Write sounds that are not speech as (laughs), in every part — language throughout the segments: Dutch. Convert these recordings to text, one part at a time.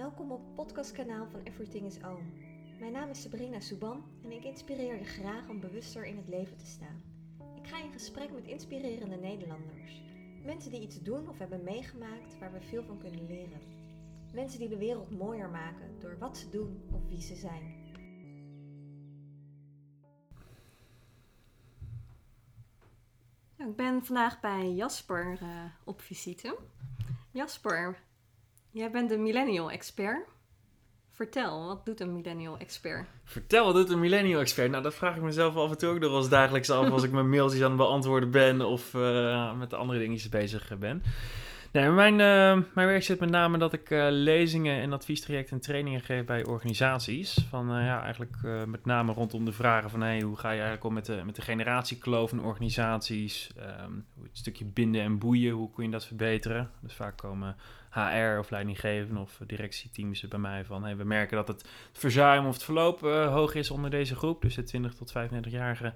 Welkom op het podcastkanaal van Everything is Oom. Mijn naam is Sabrina Souban en ik inspireer je graag om bewuster in het leven te staan. Ik ga in gesprek met inspirerende Nederlanders. Mensen die iets doen of hebben meegemaakt waar we veel van kunnen leren. Mensen die de wereld mooier maken door wat ze doen of wie ze zijn. Nou, ik ben vandaag bij Jasper uh, op visite. Jasper, jij bent de millennial expert. Vertel, wat doet een millennial expert? Vertel, wat doet een millennial expert? Nou, dat vraag ik mezelf af en toe ook nog als dagelijks af als ik mijn mailtjes aan het beantwoorden ben of uh, met de andere dingetjes bezig ben. Nee, mijn, uh, mijn werk zit met name dat ik uh, lezingen en adviestrajecten en trainingen geef bij organisaties. Van ja, eigenlijk met name rondom de vragen van hey, hoe ga je eigenlijk om met de, met de generatiekloof in organisaties? Um, het stukje binden en boeien, hoe kun je dat verbeteren? Dus vaak komen HR of leidinggevenden of directieteams bij mij van hey, we merken dat het verzuim of het verloop hoog is onder deze groep, dus de 20 tot 35-jarigen.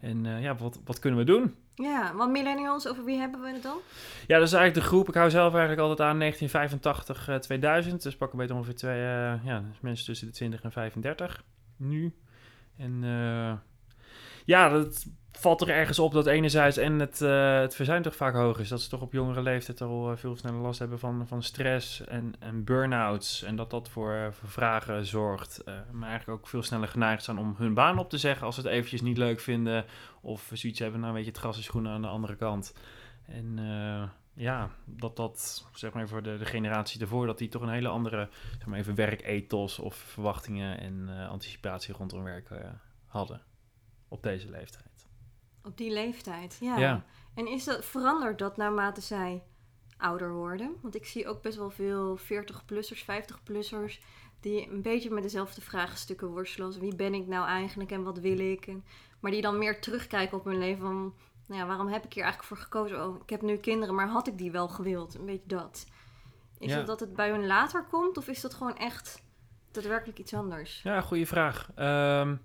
En ja, wat, wat kunnen we doen? Ja, want millennials, over wie hebben we het dan? Ja, dat is eigenlijk de groep. Ik hou zelf eigenlijk altijd aan 1985, uh, 2000. Dus pakken beetje ongeveer twee, uh, ja, mensen tussen de 20 en 35 nu. En ja, dat valt er ergens op dat enerzijds en het, uh, het verzuim toch vaak hoog is. Dat ze toch op jongere leeftijd al veel sneller last hebben van, van stress en, en burn-outs. En dat dat voor, voor vragen zorgt. maar eigenlijk ook veel sneller geneigd zijn om hun baan op te zeggen als ze het eventjes niet leuk vinden. Of zoiets hebben, nou weet je, het gras is groen aan de andere kant. En ja, dat dat, zeg maar voor de, de generatie ervoor, dat die toch een hele andere, zeg maar even werkethos of verwachtingen en anticipatie rondom werk hadden. Op deze leeftijd. Op die leeftijd, ja. ja. En is dat, verandert dat naarmate zij ouder worden? Want ik zie ook best wel veel 40-plussers, 50-plussers die een beetje met dezelfde vraagstukken worstelen als wie ben ik nou eigenlijk en wat wil ik? En, maar die dan meer terugkijken op hun leven van, nou ja, waarom heb ik hier eigenlijk voor gekozen? Oh, ik heb nu kinderen, maar had ik die wel gewild? Een beetje dat. Is ja. het dat het bij hun later komt of is dat gewoon echt daadwerkelijk iets anders? Ja, goede vraag. Um,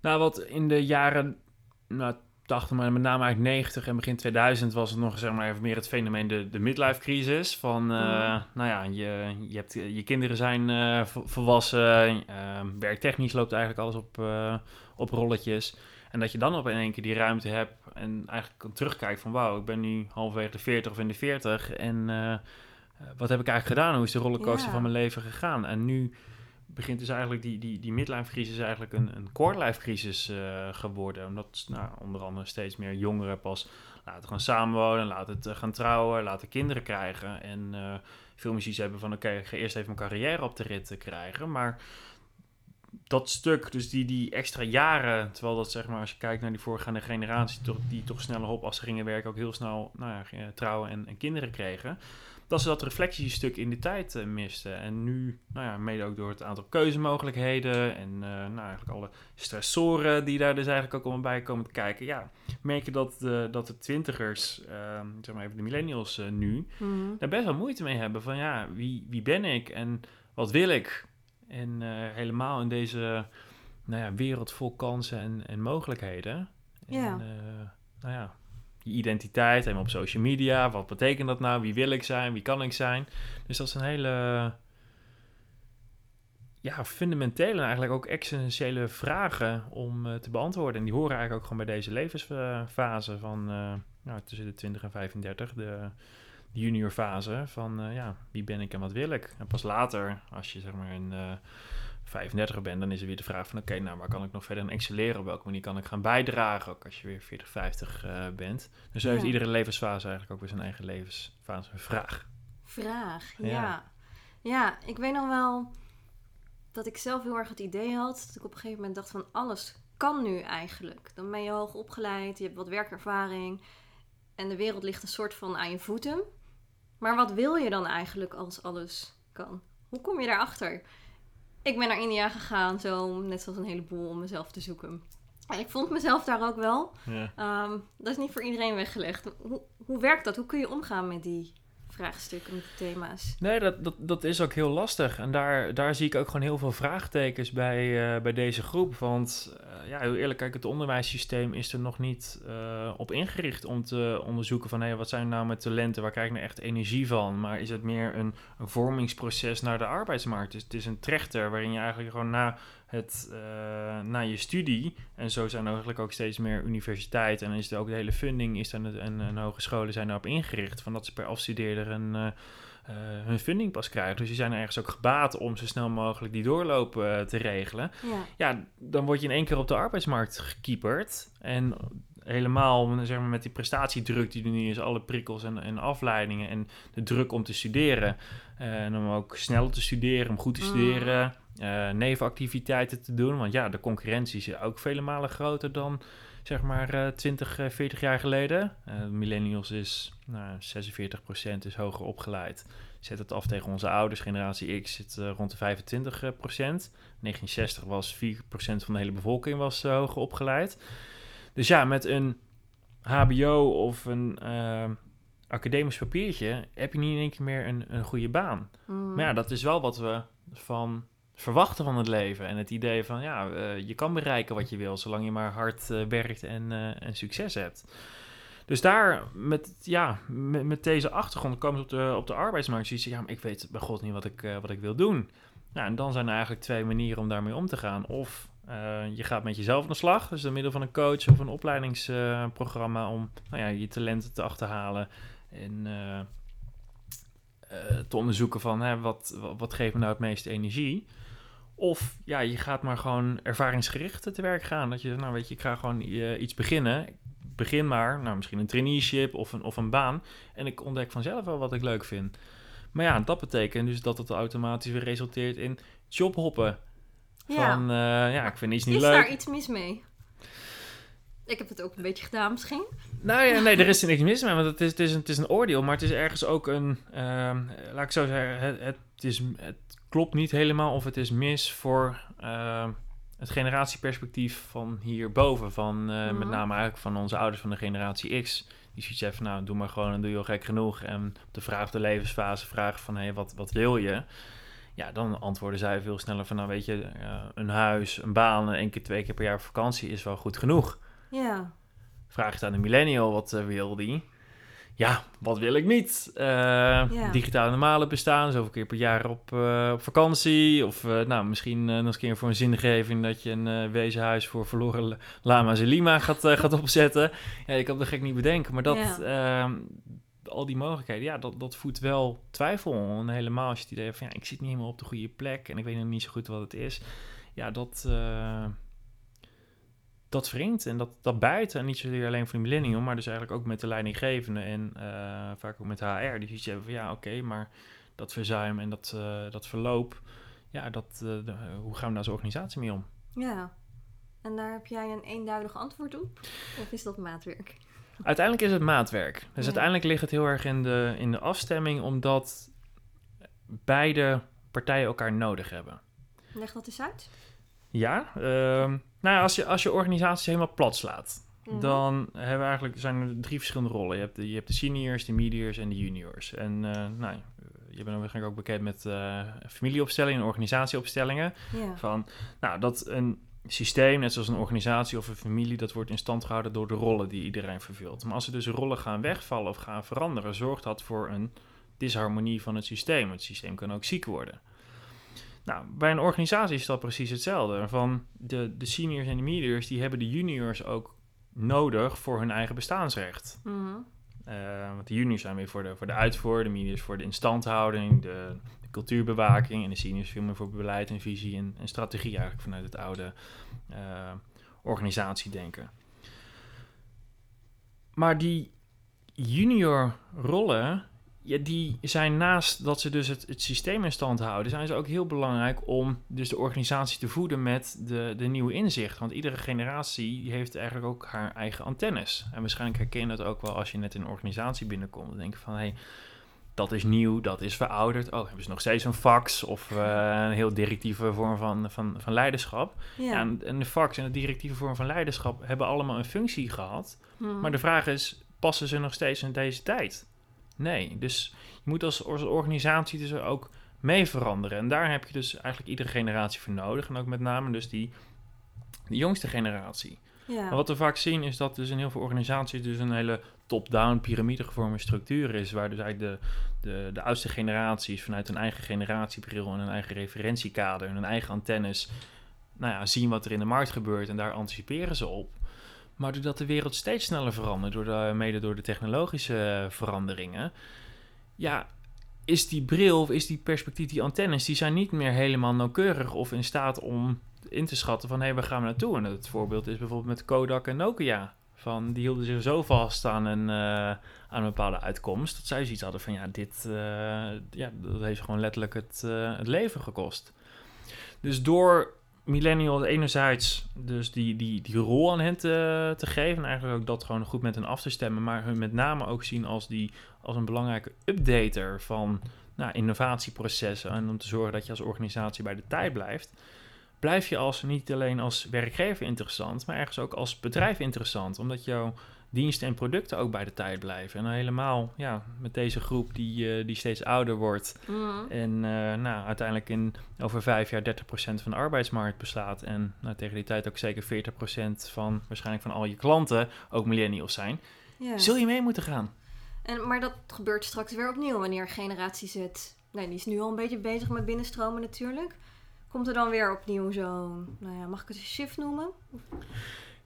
nou, wat in de jaren nou, 80, maar met name eigenlijk 90 en begin 2000 was het nog zeg maar even meer het fenomeen de, de midlife crisis. Van, uh, mm. nou ja, je, je, hebt, je kinderen zijn uh, volwassen, uh, werktechnisch loopt eigenlijk alles op, op rolletjes. En dat je dan op in één keer die ruimte hebt en eigenlijk kan terugkijken van wauw, ik ben nu halverwege de 40 of in de 40 en wat heb ik eigenlijk gedaan? Hoe is de rollercoaster yeah. van mijn leven gegaan? En nu begint dus eigenlijk die, die, die midlife crisis eigenlijk een, een core life crisis uh, geworden. Omdat nou, onder andere steeds meer jongeren pas laten gaan samenwonen, laten het uh, gaan trouwen, laten kinderen krijgen. En uh, veel muziek hebben van oké, ik ga eerst even mijn carrière op de rit krijgen. Maar dat stuk, dus die, die extra jaren, terwijl dat zeg maar als je kijkt naar die voorgaande generatie, toch, die toch sneller op als ze gingen werken, ook heel snel nou ja, trouwen en, en kinderen kregen dat ze dat reflectiestuk in de tijd uh, misten. En nu, nou ja, mede ook door het aantal keuzemogelijkheden en uh, nou, eigenlijk alle stressoren die daar dus eigenlijk ook allemaal bij komen te kijken. Ja, merk je dat de, dat de twintigers, uh, zeg maar even de millennials nu, mm. daar best wel moeite mee hebben van ja, wie, wie ben ik en wat wil ik? En helemaal in deze nou ja, wereld vol kansen en, en mogelijkheden. Ja. En, nou ja, identiteit, helemaal op social media. Wat betekent dat nou? Wie wil ik zijn? Wie kan ik zijn? Dus dat is een hele ja, fundamentele en eigenlijk ook essentiële vragen om uh, te beantwoorden. En die horen eigenlijk ook gewoon bij deze levensfase van uh, nou, tussen de 20 en 35, de, de juniorfase van uh, ja, wie ben ik en wat wil ik? En pas later, als je zeg maar een 35 ben, dan is er weer de vraag van oké, nou waar kan ik nog verder in excelleren? Op welke manier kan ik gaan bijdragen? Ook als je weer 40, 50 uh, bent. Dus zo ja. heeft iedere levensfase eigenlijk ook weer zijn eigen levensfase een vraag. Vraag, ja. ja. Ja, ik weet nog wel dat ik zelf heel erg het idee had dat ik op een gegeven moment dacht van alles kan nu eigenlijk. Dan ben je hoog opgeleid, je hebt wat werkervaring en de wereld ligt een soort van aan je voeten. Maar wat wil je dan eigenlijk als alles kan? Hoe kom je daarachter? Ik ben naar India gegaan, zo net zoals een heleboel, om mezelf te zoeken. En ik vond mezelf daar ook wel. Ja. Um, dat is niet voor iedereen weggelegd. Hoe, hoe werkt dat? Hoe kun je omgaan met die vraagstukken, met die thema's? Nee, dat, dat, dat is ook heel lastig. En daar, daar zie ik ook gewoon heel veel vraagtekens bij, uh, bij deze groep. Want ja, heel eerlijk, kijk, het onderwijssysteem is er nog niet uh, op ingericht om te onderzoeken van hé, wat zijn nou mijn talenten, waar krijg ik nou echt energie van? Maar is het meer een, een vormingsproces naar de arbeidsmarkt? Dus het is een trechter waarin je eigenlijk gewoon na, het, uh, na je studie, en zo zijn er eigenlijk ook steeds meer universiteiten en is er ook de hele funding is dan en, en hogescholen zijn erop ingericht van dat ze per afstudeerder een uh, hun funding pas krijgen. Dus die zijn ergens ook gebaat om zo snel mogelijk die doorloop te regelen. Ja. ja, dan word je in één keer op de arbeidsmarkt gekieperd. En helemaal zeg maar, met die prestatiedruk die er nu is, alle prikkels en, en afleidingen en de druk om te studeren. Uh, en om ook sneller te studeren, om goed te mm. studeren, uh, nevenactiviteiten te doen. Want ja, de concurrentie is ook vele malen groter dan zeg maar 20, 40 jaar geleden. millennials is nou, 46% is hoger opgeleid. Zet het af tegen onze ouders, generatie X zit uh, rond de 25 procent. 1960 was 4% van de hele bevolking was uh, hoger opgeleid. Dus ja, met een HBO of een uh, academisch papiertje heb je niet in één keer meer een, een goede baan. Mm. Maar ja, dat is wel wat we van verwachten van het leven. En het idee van ja, je kan bereiken wat je wil, zolang je maar hard werkt en, en succes hebt. Dus daar, met, ja, met, met deze achtergrond, komen ze op de, op de arbeidsmarkt. Zie je, ja, maar ik weet bij God niet wat ik, wat ik wil doen. Nou, en dan zijn er eigenlijk twee manieren om daarmee om te gaan. Of je gaat met jezelf aan de slag, dus door middel van een coach of een opleidingsprogramma om nou ja, je talenten te achterhalen en te onderzoeken van hè, wat, wat geeft me nou het meeste energie. Of ja, je gaat maar gewoon ervaringsgericht te werk gaan. Dat je, nou weet je, ik ga gewoon iets beginnen begin maar, nou, misschien een traineeship of een, of een baan. En ik ontdek vanzelf wel wat ik leuk vind. Maar ja, dat betekent dus dat het automatisch weer resulteert in jobhoppen. Ja. Van, uh, ja, ik vind iets niet is leuk. Is daar iets mis mee? Ik heb het ook een beetje gedaan misschien. Nou ja, nee, er is (laughs) er niks mis mee, want het is, het is, een, het is een oordeel. Maar het is ergens ook een, uh, laat ik zo zeggen, het, het, is, het klopt niet helemaal of het is mis voor... Uh, het generatieperspectief van hierboven, van uh, met mhm. name eigenlijk van onze ouders van de generatie X. Die zoiets hebben van, nou, doe maar gewoon en doe je al gek genoeg. En op de vraag op de levensfase vragen van, hé, hey, wat, wat wil je? Ja, dan antwoorden zij veel sneller van, nou weet je, uh, een huis, een baan, één keer, twee keer per jaar vakantie is wel goed genoeg. Ja. Vraag het aan de millennial, wat uh, wil die? Ja, wat wil ik niet? Uh, Digitale normalen bestaan, zoveel keer per jaar op, uh, op vakantie. Of uh, nou, misschien nog eens een keer voor een zingeving dat je een wezenhuis voor verloren lama's en lima gaat, gaat opzetten. Ja, ik kan dat gek niet bedenken, maar dat, ehm, al die mogelijkheden, ja, dat, dat voedt wel twijfel. En helemaal als je het idee hebt van, ja, ik zit niet helemaal op de goede plek en ik weet nog niet zo goed wat het is. Ja, dat dat wringt en dat, dat buiten. En niet zozeer alleen voor de millennium, maar dus eigenlijk ook met de leidinggevende en uh, vaak ook met HR. Die ziet je van ja, oké, maar dat verzuim en dat, uh, dat verloop, ja, dat, uh, de, hoe gaan we daar als organisatie mee om? Ja, en daar heb jij een eenduidig antwoord op? Of is dat maatwerk? Uiteindelijk is het maatwerk. Dus uiteindelijk ligt het heel erg in de, in de afstemming, omdat beide partijen elkaar nodig hebben. Leg dat eens uit. Ja, um, nou ja, als je, als je organisatie helemaal plat slaat, mhm. dan hebben we eigenlijk, zijn er drie verschillende rollen. Je hebt de, je hebt de seniors, de mediors en de juniors. En uh, nou, je bent waarschijnlijk ook bekend met uh, familieopstellingen en organisatieopstellingen. Van, nou, dat een systeem, net zoals een organisatie of een familie, dat wordt in stand gehouden door de rollen die iedereen vervult. Maar als er dus rollen gaan wegvallen of gaan veranderen, zorgt dat voor een disharmonie van het systeem. Het systeem kan ook ziek worden. Nou, bij een organisatie is dat precies hetzelfde. Van de, de seniors en de mediors, die hebben de juniors ook nodig voor hun eigen bestaansrecht. Mhm. Eh, want de juniors zijn weer voor de, voor de uitvoer, de mediors voor de instandhouding, de, de cultuurbewaking en de seniors veel meer voor beleid en visie en, en strategie eigenlijk vanuit het oude uh, organisatiedenken. Maar die junior rollen, ja, die zijn naast dat ze dus het, het systeem in stand houden, zijn ze ook heel belangrijk om dus de organisatie te voeden met de, de nieuwe inzicht. Want iedere generatie heeft eigenlijk ook haar eigen antennes. En waarschijnlijk herken je dat ook wel als je net in een organisatie binnenkomt. Dan denk je van, hé, hey, dat is nieuw, dat is verouderd. Oh, hebben ze nog steeds een fax of uh, een heel directieve vorm van, van, van leiderschap. Ja. en, en, de fax en de directieve vorm van leiderschap hebben allemaal een functie gehad. Hmm. Maar de vraag is, passen ze nog steeds in deze tijd? Nee, dus je moet als, als organisatie dus ook mee veranderen. En daar heb je dus eigenlijk iedere generatie voor nodig. En ook met name dus die de jongste generatie. Ja. Maar wat we vaak zien is dat dus in heel veel organisaties dus een hele top-down piramidegevormde structuur is, waar dus eigenlijk de, de, de oudste generaties vanuit hun eigen generatiebril en hun eigen referentiekader en hun eigen antennes nou ja, zien wat er in de markt gebeurt en daar anticiperen ze op. Maar doordat de wereld steeds sneller verandert, door de, mede door de technologische veranderingen, ja, is die bril of is die perspectief, die antennes, die zijn niet meer helemaal nauwkeurig of in staat om in te schatten van hé, hey, waar gaan we naartoe? En het voorbeeld is bijvoorbeeld met Kodak en Nokia. Van, die hielden zich zo vast aan een, uh, aan een bepaalde uitkomst, dat zij zoiets hadden van ja, dit uh, ja, dat heeft gewoon letterlijk het, het leven gekost. Dus door millennials enerzijds dus die, die, die rol aan hen te, te geven. En eigenlijk ook dat gewoon goed met hen af te stemmen. Maar hun met name ook zien als, die, als een belangrijke updater van nou, innovatieprocessen. En om te zorgen dat je als organisatie bij de tijd blijft. Blijf je als, niet alleen als werkgever interessant, maar ergens ook als bedrijf interessant. Omdat jouw diensten en producten ook bij de tijd blijven. En helemaal ja, met deze groep die, uh, die steeds ouder wordt. Mhm. En uh, nou, uiteindelijk in over vijf jaar 30% van de arbeidsmarkt bestaat. En nou, tegen die tijd ook zeker 40% van waarschijnlijk van al je klanten ook millennials zijn. Zul je mee moeten gaan? En, maar dat gebeurt straks weer opnieuw wanneer generatie Z... Nee, die is nu al een beetje bezig met binnenstromen natuurlijk. Komt er dan weer opnieuw zo... Nou ja, mag ik het een shift noemen?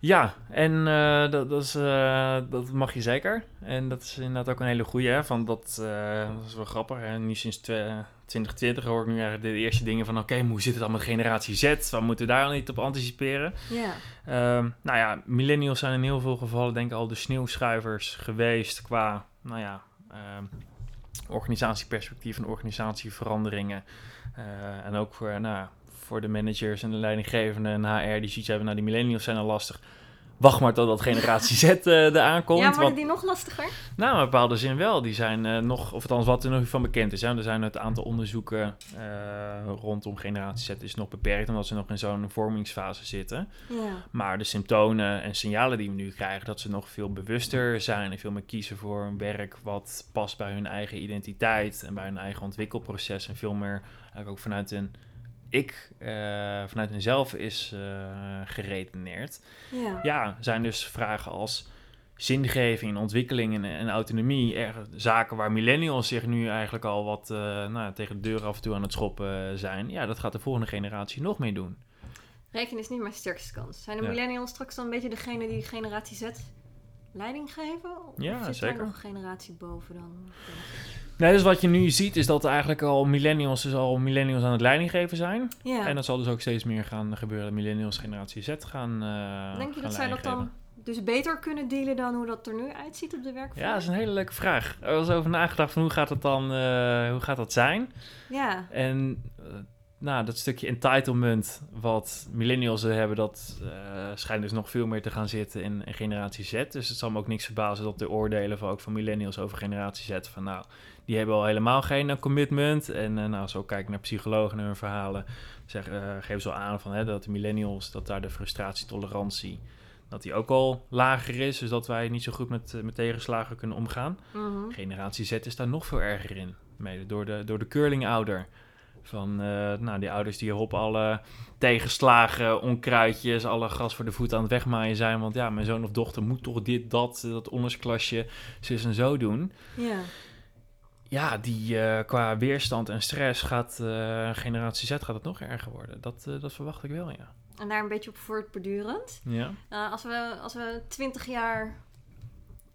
Ja, en uh, dat, dat, is, uh, dat mag je zeker. En dat is inderdaad ook een hele goede. Hè? Van dat, uh, dat is wel grappig. Hè? Nu sinds 2020 hoor ik nu eigenlijk de eerste dingen van... oké, okay, hoe zit het dan met generatie Z? Waar moeten we daar al niet op anticiperen? Ja. Ehm, nou ja, millennials zijn in heel veel gevallen denk ik al de sneeuwschuivers geweest... qua, nou ja, ehm, organisatieperspectief en organisatieveranderingen. en ook voor, nou voor de managers en de leidinggevenden en HR die zoiets hebben, nou die millennials zijn al lastig. Wacht maar totdat generatie Z uh, eraan komt. Ja, worden want, die nog lastiger? Nou, in een bepaalde zin wel. Die zijn uh, nog, of althans wat er nog van bekend is. Hè. Er zijn het aantal onderzoeken uh, rondom generatie Z is nog beperkt, omdat ze nog in zo'n vormingsfase zitten. Ja. Maar de symptomen en signalen die we nu krijgen, dat ze nog veel bewuster zijn en veel meer kiezen voor een werk wat past bij hun eigen identiteit en bij hun eigen ontwikkelproces en veel meer eigenlijk ook vanuit een ik uh, vanuit mezelf is uh, geredeneerd. Ja. ja, zijn dus vragen als zingeving, ontwikkeling en, en autonomie. Er, zaken waar millennials zich nu eigenlijk al wat uh, nou, tegen de deur af en toe aan het schoppen zijn. Ja, dat gaat de volgende generatie nog mee doen. Rekenen is niet mijn sterkste kans. Zijn de Ja. millennials straks dan een beetje degene die generatie Z leiding geven? Of Ja, zit zeker. er nog een generatie boven dan? Nee, dus wat je nu ziet is dat er eigenlijk al millennials, dus al millennials aan het leidinggeven zijn. Ja. En dat zal dus ook steeds meer gaan gebeuren. Millennials generatie Z gaan uh, Denk je dat zij dat dan dus beter kunnen dealen dan hoe dat er nu uitziet op de werkvloer? Ja, dat is een hele leuke vraag. Er was over nagedacht van hoe gaat dat dan, uh, hoe gaat dat zijn? Ja. En uh, nou, dat stukje entitlement wat millennials hebben, dat uh, schijnt dus nog veel meer te gaan zitten in, in, generatie Z. Dus het zal me ook niks verbazen dat de oordelen van ook van millennials over generatie Z van nou, die hebben al helemaal geen uh, commitment. En uh, nou, zo kijk ik naar psychologen en hun verhalen, zeg, geven ze al aan van hè, dat de millennials, dat daar de frustratietolerantie, dat die ook al lager is. Dus dat wij niet zo goed met, met tegenslagen kunnen omgaan. Mm -hmm. Generatie Z is daar nog veel erger in, mede door de, door de curling-ouder. Van uh, nou, die ouders die op alle tegenslagen, onkruidjes, alle gras voor de voet aan het wegmaaien zijn. Want ja, mijn zoon of dochter moet toch dit, dat, dat ondersklasje, zus en zo doen. Ja. Ja, die uh, qua weerstand en stress gaat uh, generatie Z gaat het nog erger worden. Dat, dat verwacht ik wel, ja. En daar een beetje op voortbordurend. Ja. als, we, als we twintig jaar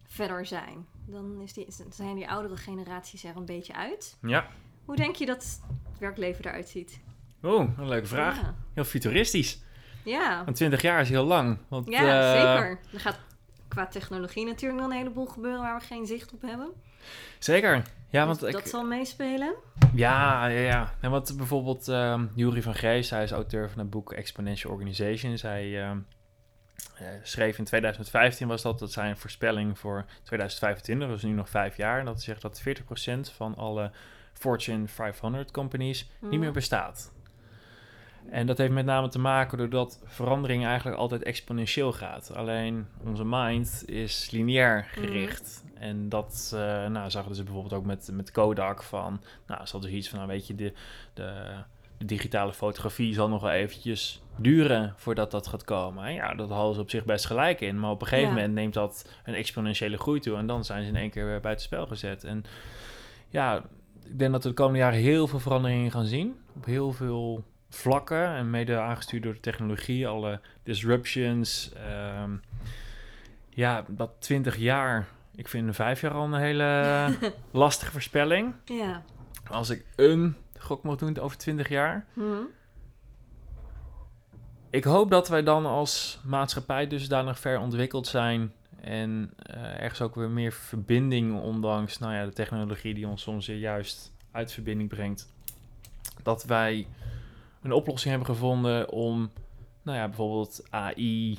verder zijn, dan is die, zijn die oudere generaties er een beetje uit. Ja. Hoe denk je dat het werkleven eruit ziet? Oh, een leuke vraag. Ja. Heel futuristisch. Ja. Want 20 jaar is heel lang. Want, ja, zeker. Er gaat qua technologie natuurlijk nog een heleboel gebeuren waar we geen zicht op hebben. Zeker. Ja, want dat, ik, dat zal meespelen. Ja, ja, ja. En wat bijvoorbeeld uh, Jury van Geest, hij is auteur van het boek Exponential Organization. Zij uh, uh, schreef in 2015 was dat, dat zijn voorspelling voor 2025, dus nu nog vijf jaar. Dat zegt dat 40% van alle Fortune 500 companies niet meer bestaat. En dat heeft met name te maken doordat verandering eigenlijk altijd exponentieel gaat. Alleen onze mind is lineair gericht. En dat uh, nou, zagen ze bijvoorbeeld ook met, met Kodak van... Nou, ze hadden dus iets van, nou weet je, de, de, de digitale fotografie zal nog wel eventjes duren voordat dat gaat komen. En ja, dat hadden ze op zich best gelijk in. Maar op een gegeven Ja. moment neemt dat een exponentiële groei toe. En dan zijn ze in één keer weer buitenspel gezet. En ja, ik denk dat we de komende jaren heel veel veranderingen gaan zien. Op heel veel vlakken. En mede aangestuurd door de technologie. Alle disruptions. ehm, ja, dat 20 jaar. Ik vind vijf jaar al een hele (laughs) lastige voorspelling. Ja. Als ik een gok mag doen over 20 jaar. Hm. Ik hoop dat wij dan als maatschappij dusdanig ver ontwikkeld zijn. En eh, ergens ook weer meer verbinding, ondanks nou ja, de technologie die ons soms juist uit verbinding brengt. Dat wij een oplossing hebben gevonden om, nou ja, bijvoorbeeld AI,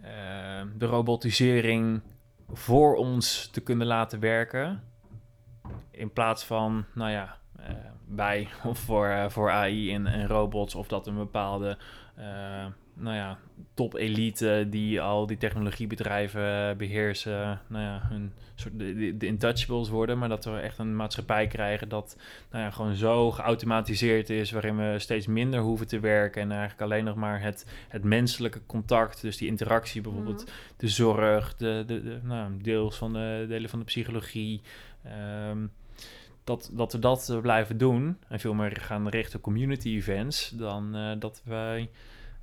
eh, de robotisering voor ons te kunnen laten werken. In plaats van, nou ja, eh, bij (laughs) of voor, eh, voor AI en, robots, of dat een bepaalde nou ja, top-elite die al die technologiebedrijven eh, beheersen, nou ja, hun soort de, intouchables worden, maar dat we echt een maatschappij krijgen dat nou ja, gewoon zo geautomatiseerd is, waarin we steeds minder hoeven te werken en eigenlijk alleen nog maar het, het menselijke contact, dus die interactie, bijvoorbeeld Mhm. de zorg, de, de, de, nou, deels van de delen van de psychologie. ehm, dat, dat we dat blijven doen en veel meer gaan richten op community events dan eh, dat wij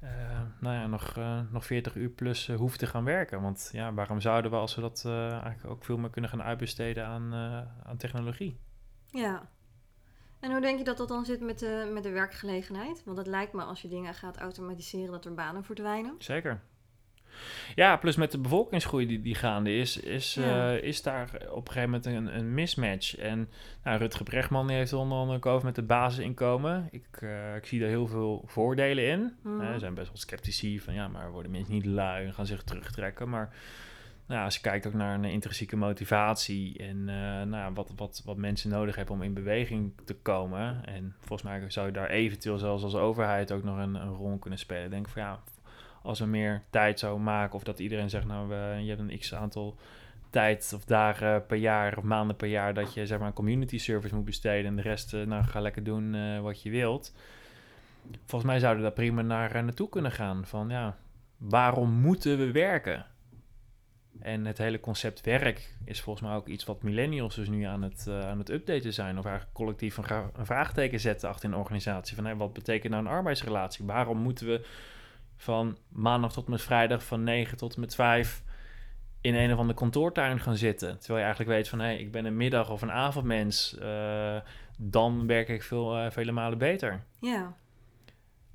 eh, nou ja, nog, eh, nog 40 uur plus eh, hoeven te gaan werken. Want ja, waarom zouden we als we dat eigenlijk ook veel meer kunnen gaan uitbesteden aan, aan technologie? Ja. En hoe denk je dat dat dan zit met de, met de werkgelegenheid? Want het lijkt me als je dingen gaat automatiseren dat er banen verdwijnen. Zeker. Ja, plus met de bevolkingsgroei die, die gaande is, is, Ja. eh, is daar op een gegeven moment een, een mismatch. En nou, Rutger Brechtman die heeft er onder andere ook over met het basisinkomen. Ik, eh, ik zie daar heel veel voordelen in. Mhm. Eh, er zijn best wel sceptici van ja, maar worden mensen niet lui en gaan zich terugtrekken. Maar nou, als je kijkt ook naar een intrinsieke motivatie en nou, wat, wat, wat mensen nodig hebben om in beweging te komen. En volgens mij zou je daar eventueel zelfs als overheid ook nog een, een rol kunnen spelen. Ik denk van ja, als we meer tijd zouden maken of dat iedereen zegt nou, we, je hebt een x aantal tijd of dagen per jaar of maanden per jaar dat je zeg maar een community service moet besteden en de rest eh, nou ga lekker doen eh, wat je wilt. Volgens mij zouden we daar prima naar eh, naartoe kunnen gaan van ja, waarom moeten we werken? En het hele concept werk is volgens mij ook iets wat millennials dus nu aan het, aan het updaten zijn. Of eigenlijk collectief een, een vraagteken zetten achter een organisatie. Van hé, wat betekent nou een arbeidsrelatie? Waarom moeten we van maandag tot en met vrijdag van 9 tot en met 5 in een of andere kantoortuin gaan zitten? Terwijl je eigenlijk weet van hé, ik ben een middag- of een avondmens. eh, dan werk ik veel, eh, vele malen beter. Ja.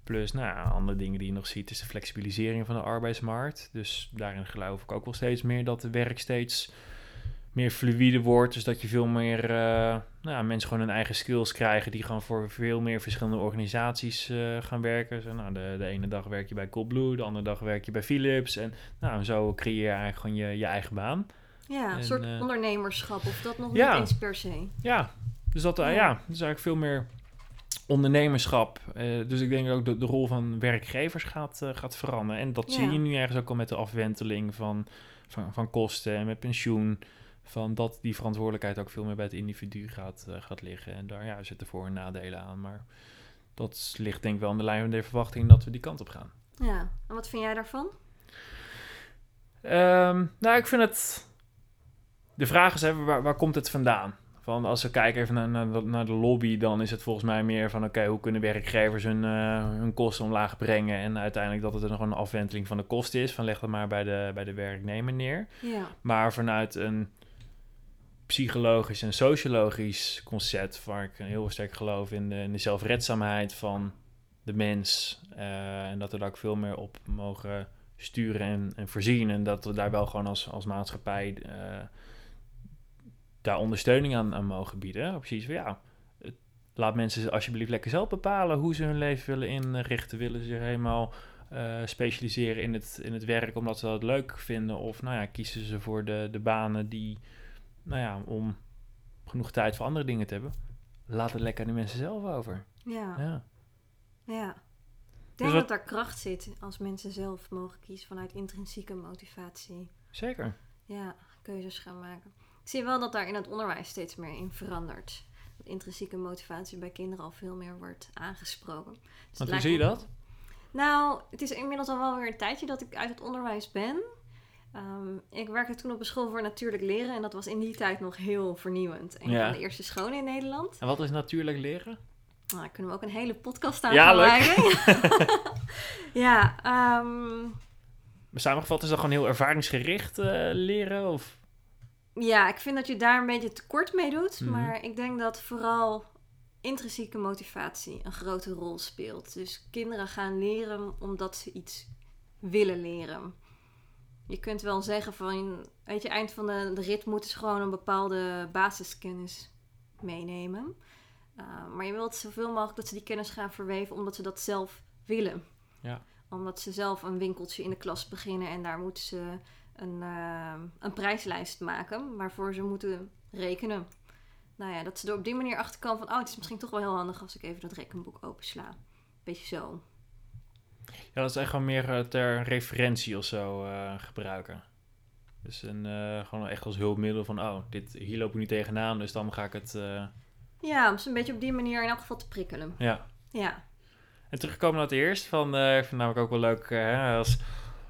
Plus, nou, andere dingen die je nog ziet, is de flexibilisering van de arbeidsmarkt. Dus daarin geloof ik ook wel steeds meer dat de werk steeds meer fluïde wordt. Dus dat je veel meer eh, nou, ja, mensen gewoon hun eigen skills krijgen die gewoon voor veel meer verschillende organisaties eh, gaan werken. Zo, nou, de, de ene dag werk je bij Coolblue, de andere dag werk je bij Philips. En nou, zo creëer je eigenlijk gewoon je, je eigen baan. Ja, een En, soort eh, ondernemerschap of dat nog ja. niet eens per se. Ja, dus dat, Ja. ja. is eigenlijk veel meer ondernemerschap. Dus ik denk ook dat de rol van werkgevers gaat, gaat veranderen. En dat zie je nu ergens ook al met de afwenteling van, van, van kosten en met pensioen. Van dat die verantwoordelijkheid ook veel meer bij het individu gaat, eh, gaat liggen. En daar ja, zitten voor- en nadelen aan. Maar dat ligt denk ik wel aan de lijn van de verwachting dat we die kant op gaan. Ja. En wat vind jij daarvan? Ehm, nou, ik vind het. De vraag is even, waar, waar komt het vandaan? Van als we kijken even naar, naar, de, naar de lobby, dan is het volgens mij meer van: oké, hoe kunnen werkgevers hun, eh, hun kosten omlaag brengen? En uiteindelijk dat het er nog een afwenteling van de kosten is. Van leg het maar bij de, bij de werknemer neer. Ja. Maar vanuit een psychologisch en sociologisch concept, waar ik heel sterk geloof in de, in de zelfredzaamheid van de mens. eh, en dat we daar ook veel meer op mogen sturen en, en voorzien. En dat we daar wel gewoon als, als maatschappij eh, daar ondersteuning aan, aan mogen bieden. Precies van ja, laat mensen alsjeblieft lekker zelf bepalen hoe ze hun leven willen inrichten. Willen ze helemaal eh, specialiseren in het, in het werk omdat ze dat leuk vinden? Of nou ja, kiezen ze voor de, de banen die, nou ja, om genoeg tijd voor andere dingen te hebben. Laat het lekker aan de mensen zelf over. Ja. Ja. Ja. Ik denk wat- dat daar kracht zit als mensen zelf mogen kiezen vanuit intrinsieke motivatie. Zeker. Ja, keuzes gaan maken. Ik zie wel dat daar in het onderwijs steeds meer in verandert. dat intrinsieke motivatie bij kinderen al veel meer wordt aangesproken. Dus Want hoe zie je dat? Nou, het is inmiddels al wel weer een tijdje dat ik uit het onderwijs ben. Ehm, ik werkte toen op een school voor natuurlijk leren en dat was in die tijd nog heel vernieuwend. Een Ja. van de eerste scholen in Nederland. En wat is natuurlijk leren? Nou, daar kunnen we ook een hele podcast aan Ja, leuk. (laughs) (laughs) ja, ehm, Samengevat is dat gewoon heel ervaringsgericht eh, leren? Of? ja, ik vind dat je daar een beetje tekort mee doet. Mhm. Maar ik denk dat vooral intrinsieke motivatie een grote rol speelt. Dus kinderen gaan leren omdat ze iets willen leren. Je kunt wel zeggen van, weet je, eind van de, de rit moeten ze gewoon een bepaalde basiskennis meenemen. Uh, maar je wilt zoveel mogelijk dat ze die kennis gaan verweven omdat ze dat zelf willen. Ja. Omdat ze zelf een winkeltje in de klas beginnen en daar moeten ze een, uh, een prijslijst maken waarvoor ze moeten rekenen. Nou ja, dat ze er op die manier achter komen van, oh, het is misschien toch wel heel handig als ik even dat rekenboek opensla. Beetje zo. Ja, dat is echt gewoon meer eh, ter referentie of zo uh, gebruiken. Dus een, uh, gewoon echt als hulpmiddel van, oh, dit, hier loop ik nu tegenaan, dus dan ga ik het... Uh... Ja, om ze een beetje op die manier in elk geval te prikkelen. Ja. Ja. En terugkomen naar het eerst, van, ik vind het namelijk ook wel leuk als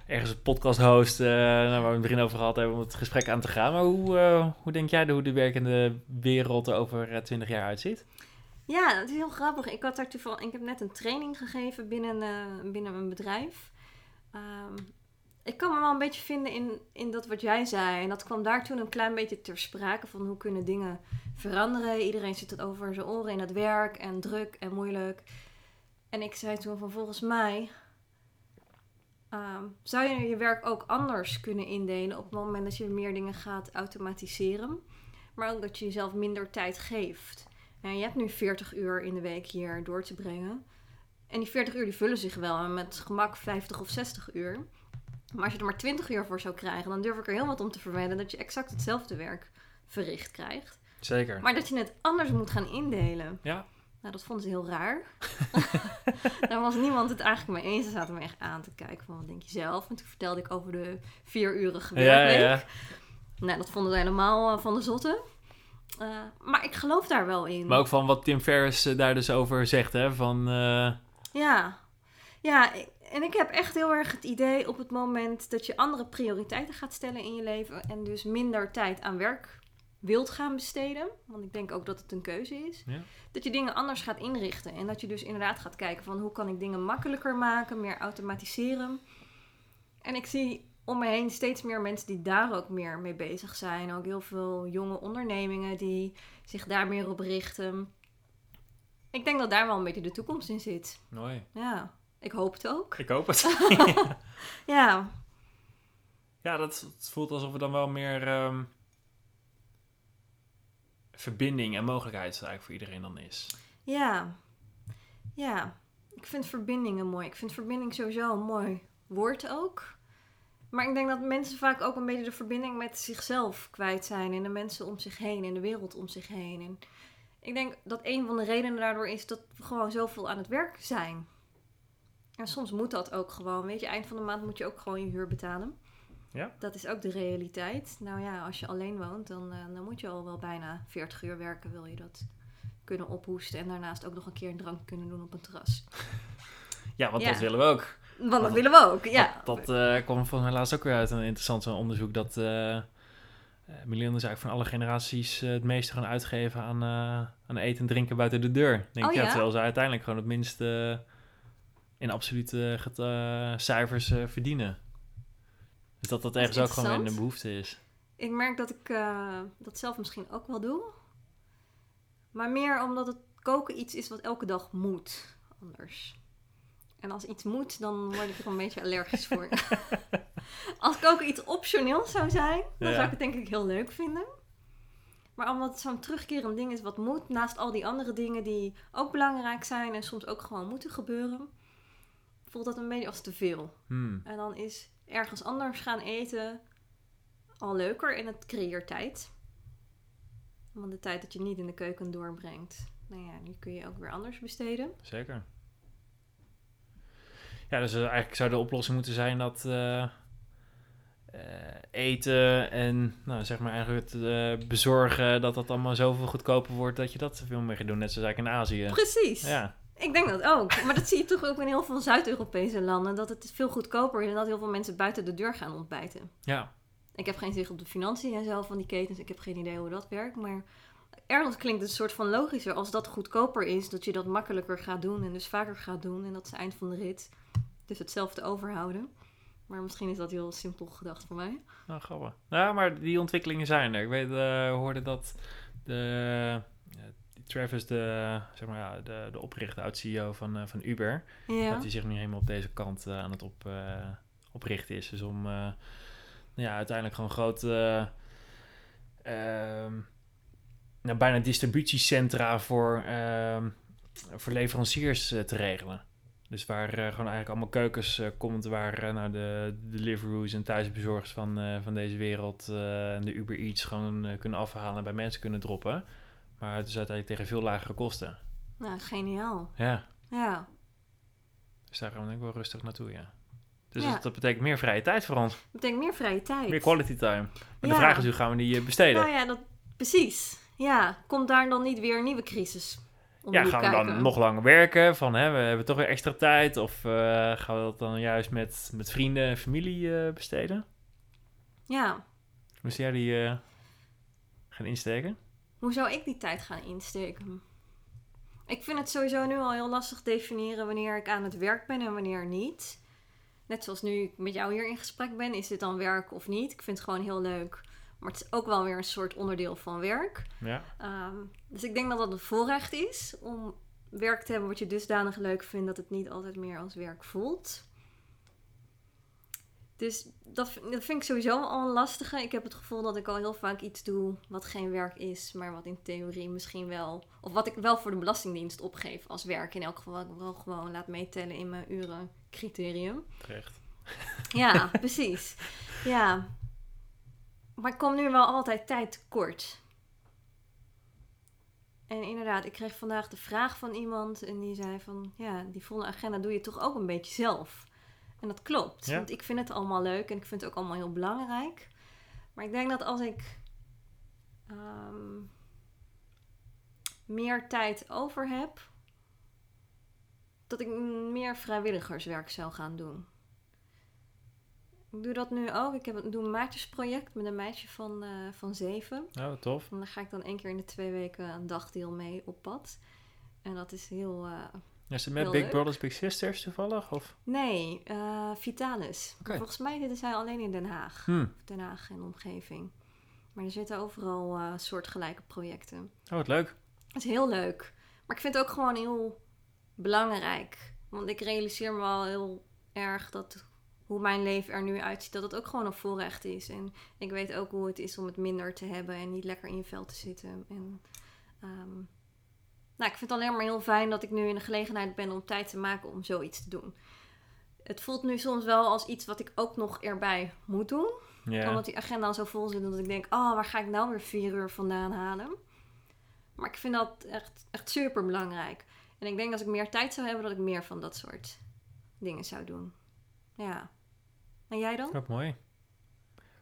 ergens een podcast host, uh, nou, waar we het begin over gehad hebben, om het gesprek aan te gaan. Maar hoe, hoe denk jij de, hoe de werkende wereld er over 20 jaar uitziet? Ja, het is heel grappig. Ik, had daar toevallig, ik heb net een training gegeven binnen, uh, binnen mijn bedrijf. Um, ik kan me wel een beetje vinden in, in dat wat jij zei. En dat kwam daar toen een klein beetje ter sprake van hoe kunnen dingen veranderen. Iedereen zit het over zijn oren in het werk en druk en moeilijk. En ik zei toen van volgens mij um, zou je je werk ook anders kunnen indelen op het moment dat je meer dingen gaat automatiseren. Maar ook dat je jezelf minder tijd geeft. En je hebt nu 40 uur in de week hier door te brengen. En die 40 uur die vullen zich wel met gemak 50 of 60 uur. Maar als je er maar 20 uur voor zou krijgen, dan durf ik er heel wat om te verwijden dat je exact hetzelfde werk verricht krijgt. Zeker. Maar dat je het anders moet gaan indelen. Ja. Nou, dat vonden ze heel raar. (laughs) Daar was niemand het eigenlijk mee eens. Ze zaten me echt aan te kijken van, wat denk je zelf? En toen vertelde ik over de vierurige werkweek. Ja, ja. Nou, dat vonden ze helemaal uh, van de zotte. Uh, maar ik geloof daar wel in. Maar ook van wat Tim Ferriss uh, daar dus over zegt, hè? Van, uh... Ja. Ja, en ik heb echt heel erg het idee op het moment dat je andere prioriteiten gaat stellen in je leven en dus minder tijd aan werk wilt gaan besteden, want ik denk ook dat het een keuze is, ja. dat je dingen anders gaat inrichten en dat je dus inderdaad gaat kijken van hoe kan ik dingen makkelijker maken, meer automatiseren. En ik zie om me heen steeds meer mensen die daar ook meer mee bezig zijn. Ook heel veel jonge ondernemingen die zich daar meer op richten. Ik denk dat daar wel een beetje de toekomst in zit. Mooi. Ja, ik hoop het ook. Ik hoop het. (laughs) (laughs) ja. Ja, dat, het voelt alsof er dan wel meer um, verbinding en mogelijkheid eigenlijk voor iedereen dan is. Ja. Ja. Ik vind verbindingen mooi. Ik vind verbinding sowieso een mooi woord ook. Maar ik denk dat mensen vaak ook een beetje de verbinding met zichzelf kwijt zijn. En de mensen om zich heen. En de wereld om zich heen. En ik denk dat een van de redenen daardoor is dat we gewoon zoveel aan het werk zijn. En soms moet dat ook gewoon. Weet je, eind van de maand moet je ook gewoon je huur betalen. Ja. Dat is ook de realiteit. Nou ja, als je alleen woont, dan, uh, dan moet je al wel bijna 40 uur werken. Wil je dat kunnen ophoesten. En daarnaast ook nog een keer een drank kunnen doen op een terras. (laughs) Ja, want ja. dat willen we ook. Want dat willen we ook, ja. Dat, dat uh, kwam volgens mij laatst ook weer uit een interessant onderzoek. Dat uh, millennials eigenlijk van alle generaties het meeste gaan uitgeven aan, aan eten en drinken buiten de deur. Denk oh, ik, ja? ja? Terwijl ze uiteindelijk gewoon het minste in absolute cijfers verdienen. Dus dat dat ergens ook gewoon een behoefte is. Ik merk dat ik dat zelf misschien ook wel doe. Maar meer omdat het koken iets is wat elke dag moet. Anders. En als iets moet, dan word ik er een beetje allergisch voor. (laughs) als koken iets optioneel zou zijn, dan ja. zou ik het denk ik heel leuk vinden. Maar omdat het zo'n terugkerend ding is wat moet, naast al die andere dingen die ook belangrijk zijn en soms ook gewoon moeten gebeuren, voelt dat een beetje als te veel. Hmm. En dan is ergens anders gaan eten al leuker en het creëert tijd. Want de tijd dat je niet in de keuken doorbrengt, nou ja, die kun je ook weer anders besteden. Zeker. Ja, dus uh, eigenlijk zou de oplossing moeten zijn dat uh, eh, eten en nou, zeg maar eigenlijk het eh, bezorgen, dat dat allemaal zoveel goedkoper wordt dat je dat veel meer gaat doen. Net zoals eigenlijk in Azië. Precies. Ja, Ik denk dat ook. Maar dat zie je toch ook in heel veel Zuid-Europese landen. Dat het veel goedkoper is en dat heel veel mensen buiten de deur gaan ontbijten. ja, Ik heb geen zicht op de financiën en zo van die ketens. Ik heb geen idee hoe dat werkt. Maar ergens klinkt het een soort van logischer. Als dat goedkoper is, dat je dat makkelijker gaat doen. En dus vaker gaat doen. En dat is het eind van de rit. Dus hetzelfde overhouden. Maar misschien is dat heel simpel gedacht voor mij. nou grappig. Nou, maar die ontwikkelingen zijn er. Ik weet, we hoorden dat de, Travis, de, zeg maar, ja, de, de oprichter, oud-CEO van, eh, van Uber, Ja. dat hij zich nu helemaal op deze kant eh, aan het op, oprichten is. Dus om nou ja, uiteindelijk gewoon grote, eh, ehm, nou, bijna distributiecentra voor, ehm, voor leveranciers eh, te regelen. Dus waar eh, gewoon eigenlijk allemaal keukens eh, komt, waar nou, de Deliveroo's en thuisbezorgers van, van deze wereld en de Uber Eats gewoon kunnen afhalen en bij mensen kunnen droppen. Maar het is uiteindelijk tegen veel lagere kosten. Nou, geniaal. Ja, Ja. dus daar gaan we denk ik wel rustig naartoe, ja. Dus Ja. dat, betekent meer vrije tijd voor ons. Dat betekent meer vrije tijd. Meer quality time. Maar Ja. de vraag is hoe gaan we die besteden? Nou ja, dat, precies. Ja, komt daar dan niet weer een nieuwe crisis? ja, gaan we dan nog langer werken? Van, hè, we hebben toch weer extra tijd? Of eh, gaan we dat dan juist met, met vrienden en familie eh, besteden? Ja, Moest jij die eh, gaan insteken? hoe zou ik die tijd gaan insteken? Ik vind het sowieso nu al heel lastig definiëren wanneer ik aan het werk ben en wanneer niet. Net zoals nu ik met jou hier in gesprek ben, is dit dan werk of niet? Ik vind het gewoon heel leuk. Maar het is ook wel weer een soort onderdeel van werk. Ja. Ehm, dus ik denk dat dat een voorrecht is om werk te hebben wat je dusdanig leuk vindt dat het niet altijd meer als werk voelt. Dus dat, dat vind ik sowieso al een lastige. Ik heb het gevoel dat ik al heel vaak iets doe wat geen werk is, maar wat in theorie misschien wel. Of wat ik wel voor de Belastingdienst opgeef als werk. In elk geval wat ik wel gewoon laat meetellen in mijn urencriterium. Terecht. Ja, (laughs) precies. Ja. Maar ik kom nu wel altijd tijd tekort. En inderdaad, ik kreeg vandaag de vraag van iemand en die zei van... Ja, die volle agenda doe je toch ook een beetje zelf? En dat klopt, Ja. want ik vind het allemaal leuk en ik vind het ook allemaal heel belangrijk. Maar ik denk dat als ik ehm, meer tijd over heb... dat ik meer vrijwilligerswerk zou gaan doen. Ik doe dat nu ook. Ik heb, doe een maatjesproject met een meisje van, eh, van zeven. Oh, tof. En daar ga ik dan één keer in de twee weken een dagdeel mee op pad. En dat is heel... eh, Is het met Big leuk. Brothers Big Sisters toevallig? Of? nee, eh, Vitalis. Volgens mij zitten zij alleen in Den Haag. Hm. Den Haag en omgeving. Maar er zitten overal soortgelijke projecten. Oh, wat leuk. Het is heel leuk. Maar ik vind het ook gewoon heel belangrijk. Want ik realiseer me wel heel erg dat hoe mijn leven er nu uitziet, dat het ook gewoon een voorrecht is. En ik weet ook hoe het is om het minder te hebben en niet lekker in je vel te zitten. En, ehm, nou, ik vind het alleen maar heel fijn dat ik nu in de gelegenheid ben om tijd te maken om zoiets te doen. Het voelt nu soms wel als iets wat ik ook nog erbij moet doen omdat die agenda al zo vol zit dat ik denk, oh, waar ga ik nou weer vier uur vandaan halen? Maar ik vind dat echt, echt super belangrijk. En ik denk als ik meer tijd zou hebben, dat ik meer van dat soort dingen zou doen. Ja. En jij dan? Ook mooi.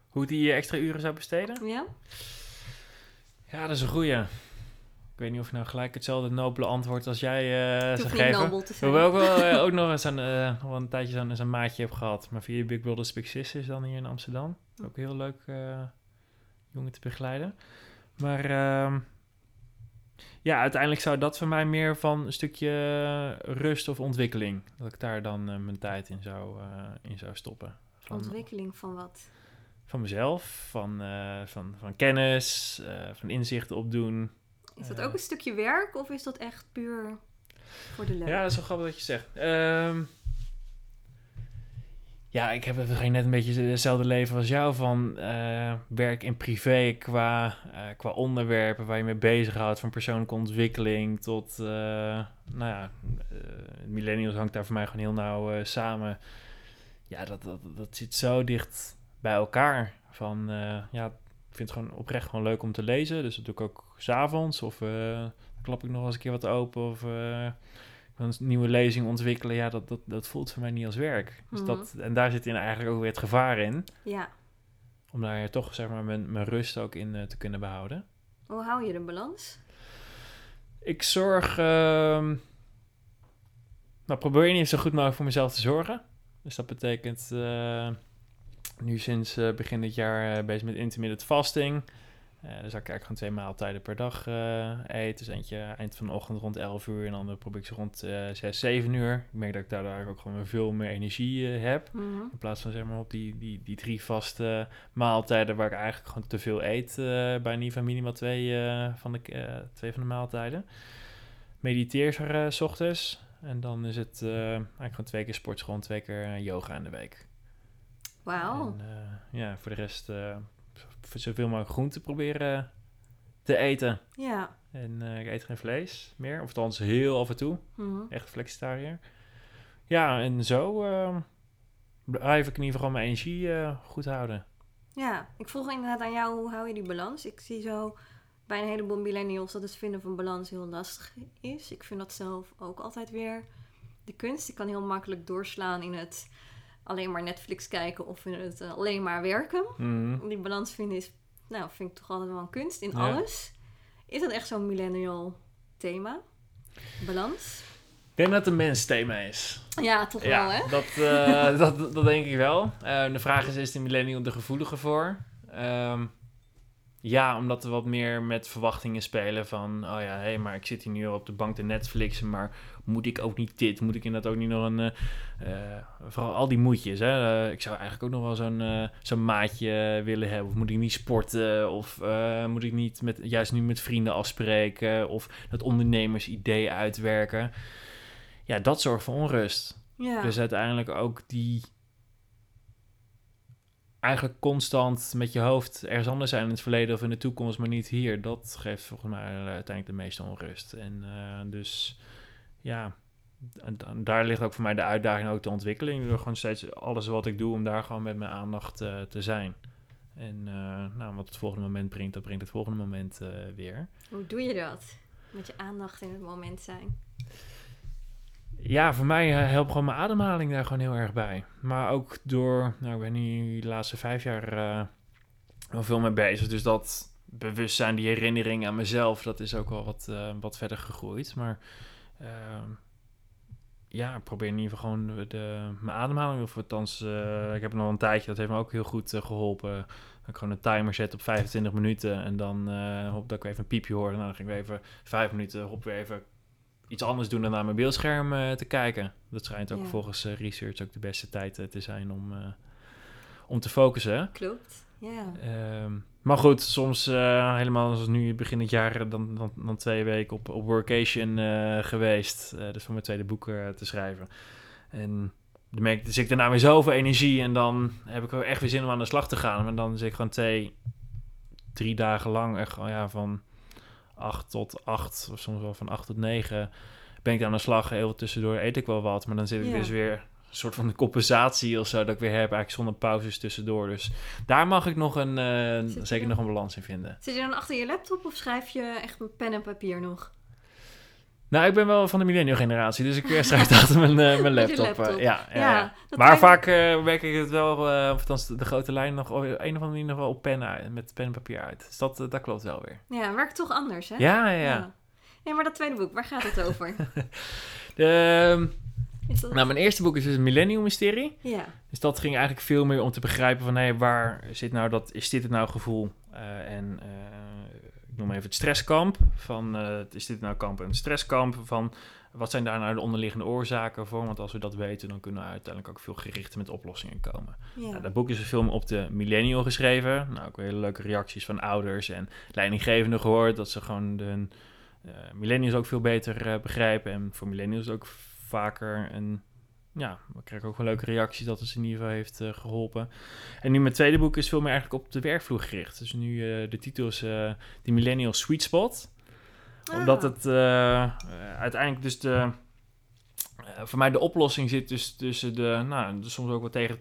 Hoe die eh, extra uren zou besteden? Ja? Ja, dat is een goeie. Ik weet niet of je nou gelijk hetzelfde nobele antwoord als jij Het zou geven. nobel te zijn. Hoewel ik wel eh, ook nog eens een, eh, nog wel een tijdje zo'n zo'n maatje heb gehad. Maar via Big Brothers Big Sisters dan hier in Amsterdam. Ook heel leuk jongen te begeleiden. Maar ehm, ja, uiteindelijk zou dat voor mij meer van een stukje rust of ontwikkeling. Dat ik daar dan mijn tijd in zou, in zou stoppen. Van, Ontwikkeling van wat? van mezelf, van, eh, van, van kennis, eh, van inzichten opdoen. Is dat Eh. ook een stukje werk of is dat echt puur voor de leuk? Ja, dat is wel grappig dat je zegt. Ehm, ja, ik heb misschien net een beetje hetzelfde leven als jou van werk en privé qua, qua onderwerpen waar je mee bezighoudt, van persoonlijke ontwikkeling tot, nou ja, millennials hangt daar voor mij gewoon heel nauw samen. Ja, dat, dat, dat zit zo dicht bij elkaar. Van, eh, ja, ik vind het gewoon oprecht gewoon leuk om te lezen, dus dat doe ik ook s'avonds of eh, klap ik nog eens een keer wat open of... eh, een nieuwe lezing ontwikkelen, ja, dat, dat, dat voelt voor mij niet als werk. Dus Mhm. dat, en daar zit in eigenlijk ook weer het gevaar in. Ja. om daar toch zeg maar mijn, mijn rust ook in te kunnen behouden. Hoe hou je de balans? Ik zorg. ehm nou, probeer geval zo goed mogelijk voor mezelf te zorgen. Dus dat betekent. eh, nu sinds eh, begin dit jaar eh, bezig met intermittent fasting. Dus ik eigenlijk gewoon twee maaltijden per dag eh eet. Dus eentje eind van de ochtend rond 11 uur en dan probeer ik ze rond eh 6, 7 uur. Ik merk dat ik daardoor eigenlijk ook gewoon veel meer energie heb. Mhm. In plaats van zeg maar op die, die, die drie vaste maaltijden waar ik eigenlijk gewoon te veel eet. bij in ieder geval minimaal twee, van de, twee van de maaltijden. Mediteer s ochtends. En dan is het eh, eigenlijk gewoon twee keer sportschool en twee keer eh, yoga in de week. Wauw. Eh, ja, voor de rest zoveel mogelijk groente proberen te eten. Ja. En ik eet geen vlees meer. Of althans heel af en toe. Mhm. Echt flexitariër. Ja, en zo eh, blijf ik in ieder geval mijn energie goed houden. Ja, ik vroeg inderdaad aan jou, hoe hou je die balans? Ik zie zo bij een heleboel millennials dat het vinden van balans heel lastig is. Ik vind dat zelf ook altijd weer de kunst. Ik kan heel makkelijk doorslaan in het alleen maar Netflix kijken of in het eh, alleen maar werken. Mhm. Die balans vinden is, nou, vind ik toch altijd wel een kunst in Ja. alles. Is dat echt zo'n millennial thema? Balans? Ik denk dat het een mensthema is. Ja, toch wel, hè? Dat, eh, (laughs) dat, dat denk ik wel. Eh, de vraag is, is de millennial er gevoeliger voor? Ehm, ja, omdat we wat meer met verwachtingen spelen van... oh ja, hé, maar ik zit hier nu op de bank te Netflixen... maar moet ik ook niet dit? Moet ik inderdaad ook niet nog een... eh, eh, vooral al die moedjes, hè. Eh, ik zou eigenlijk ook nog wel zo'n zo'n maatje willen hebben. Of moet ik niet sporten? Of moet ik niet met, juist nu met vrienden afspreken? Of dat ondernemersidee uitwerken? Ja, dat zorgt voor onrust. Ja. Dus uiteindelijk ook die eigenlijk constant met je hoofd ergens anders zijn in het verleden of in de toekomst, maar niet hier. Dat geeft volgens mij uiteindelijk de meeste onrust. En eh, dus ja, en, daar ligt ook voor mij de uitdaging, ook de ontwikkeling. Door gewoon steeds alles wat ik doe, om daar gewoon met mijn aandacht eh, te zijn. En eh, nou, wat het volgende moment brengt, dat brengt het volgende moment eh, weer. Hoe doe je dat? Met je aandacht in het moment zijn. Ja, voor mij eh, helpt gewoon mijn ademhaling daar gewoon heel erg bij. Maar ook door, nou, ik ben nu de laatste vijf jaar eh, wel veel mee bezig. Dus dat bewustzijn, die herinnering aan mezelf, dat is ook wel wat, eh, wat verder gegroeid. Maar ehm, ja, ik probeer in ieder geval gewoon de, mijn ademhaling, of althans, ik heb nog een tijdje, dat heeft me ook heel goed eh, geholpen. Dat ik gewoon een timer zet op 25 minuten en dan hoop dat ik even een piepje hoor. Nou, dan ging ik even vijf minuten, hop weer even iets anders doen dan naar mijn beeldscherm eh, te kijken. Dat schijnt ook Ja. volgens eh, research ook de beste tijd eh, te zijn om, om te focussen. Klopt. Ja. Ehm, maar goed, soms helemaal zoals nu begin het jaar, dan, dan, dan twee weken op, op workation geweest. dus voor mijn tweede boek te schrijven. En dan merk ik, dus ik daarna weer zoveel energie en dan heb ik ook echt weer zin om aan de slag te gaan. Maar dan zit ik gewoon twee, drie dagen lang echt gewoon, ja, van acht tot acht, of soms wel van acht tot negen, ben ik aan de slag. Heel tussendoor eet ik wel wat, maar dan zit ik Ja. dus weer een soort van compensatie of zo dat ik weer heb, eigenlijk zonder pauzes tussendoor. Dus daar mag ik nog een, eh, zeker nog een balans in vinden. Zit je dan achter je laptop of schrijf je echt met pen en papier nog? Nou, ik ben wel van de millennial generatie, dus ik eh, schrijf achter mijn, eh, mijn laptop. eh, laptop. ja, ja, ja. dat Maar vaak eh, werk ik het wel, of althans de grote lijn nog, op een of andere manier nog wel op pen uit, met pen en papier uit. Dus dat, dat klopt wel weer. Ja, werkt toch anders, hè? Ja, ja, ja. Ja, maar dat tweede boek, waar gaat het over? De, (laughs) Is dat... nou, mijn eerste boek is dus Millennium Mysterie. Ja. Dus dat ging eigenlijk veel meer om te begrijpen van, hé, waar zit nou dat, is dit het nou gevoel? En noem even het stresskamp, van, eh, is dit nou kamp en stresskamp, van, wat zijn daar nou de onderliggende oorzaken voor? Want als we dat weten, dan kunnen we uiteindelijk ook veel gerichter met oplossingen komen. Ja. Nou, dat boek is een film op de millennial geschreven. Nou, ook hele leuke reacties van ouders en leidinggevenden gehoord, dat ze gewoon de eh, millennials ook veel beter eh, begrijpen. En voor millennials ook vaker een ja, we krijgen ook wel leuke reacties dat het ze in ieder geval heeft eh, geholpen. En nu mijn tweede boek is veel meer eigenlijk op de werkvloer gericht. Dus nu eh, de titel is eh The Millennial Sweet Spot. Omdat Ah. het uiteindelijk dus de... voor mij de oplossing zit dus tussen de, nou, de soms ook wel tegen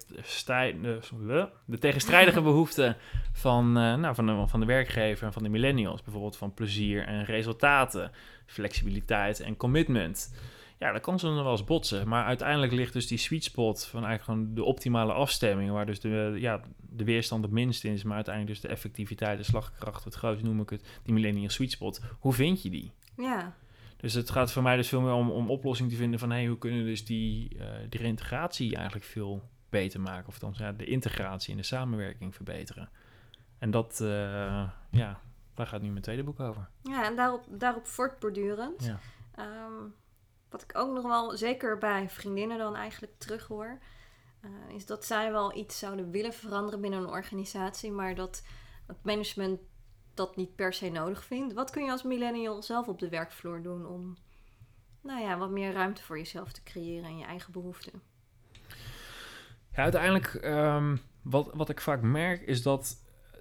de, de tegenstrijdige (laughs) behoeften van, nou, van, de, van de werkgever en van de millennials. Bijvoorbeeld van plezier en resultaten, flexibiliteit en commitment. Ja, dan kan ze nog wel eens botsen. Maar uiteindelijk ligt dus die sweet spot van eigenlijk gewoon de optimale afstemming. Waar dus de, ja, de weerstand het minst is, maar uiteindelijk dus de effectiviteit, de slagkracht, het grootste noem ik het, die millennial sweet spot. Hoe vind je die? Ja. Dus het gaat voor mij dus veel meer om, om oplossing te vinden van hey, hoe kunnen we dus die, uh, die reintegratie eigenlijk veel beter maken. Of dan ja, de integratie en de samenwerking verbeteren. En dat, uh, ja, daar gaat nu mijn tweede boek over. Ja, en daarop, daarop voortbordurend. Ja. Um, wat ik ook nog wel, zeker bij vriendinnen dan eigenlijk terug hoor, uh, is dat zij wel iets zouden willen veranderen binnen een organisatie, maar dat het management dat niet per se nodig vindt. Wat kun je als millennial zelf op de werkvloer doen om nou ja, wat meer ruimte voor jezelf te creëren en je eigen behoeften? Ja, uiteindelijk, um, wat, wat ik vaak merk, is dat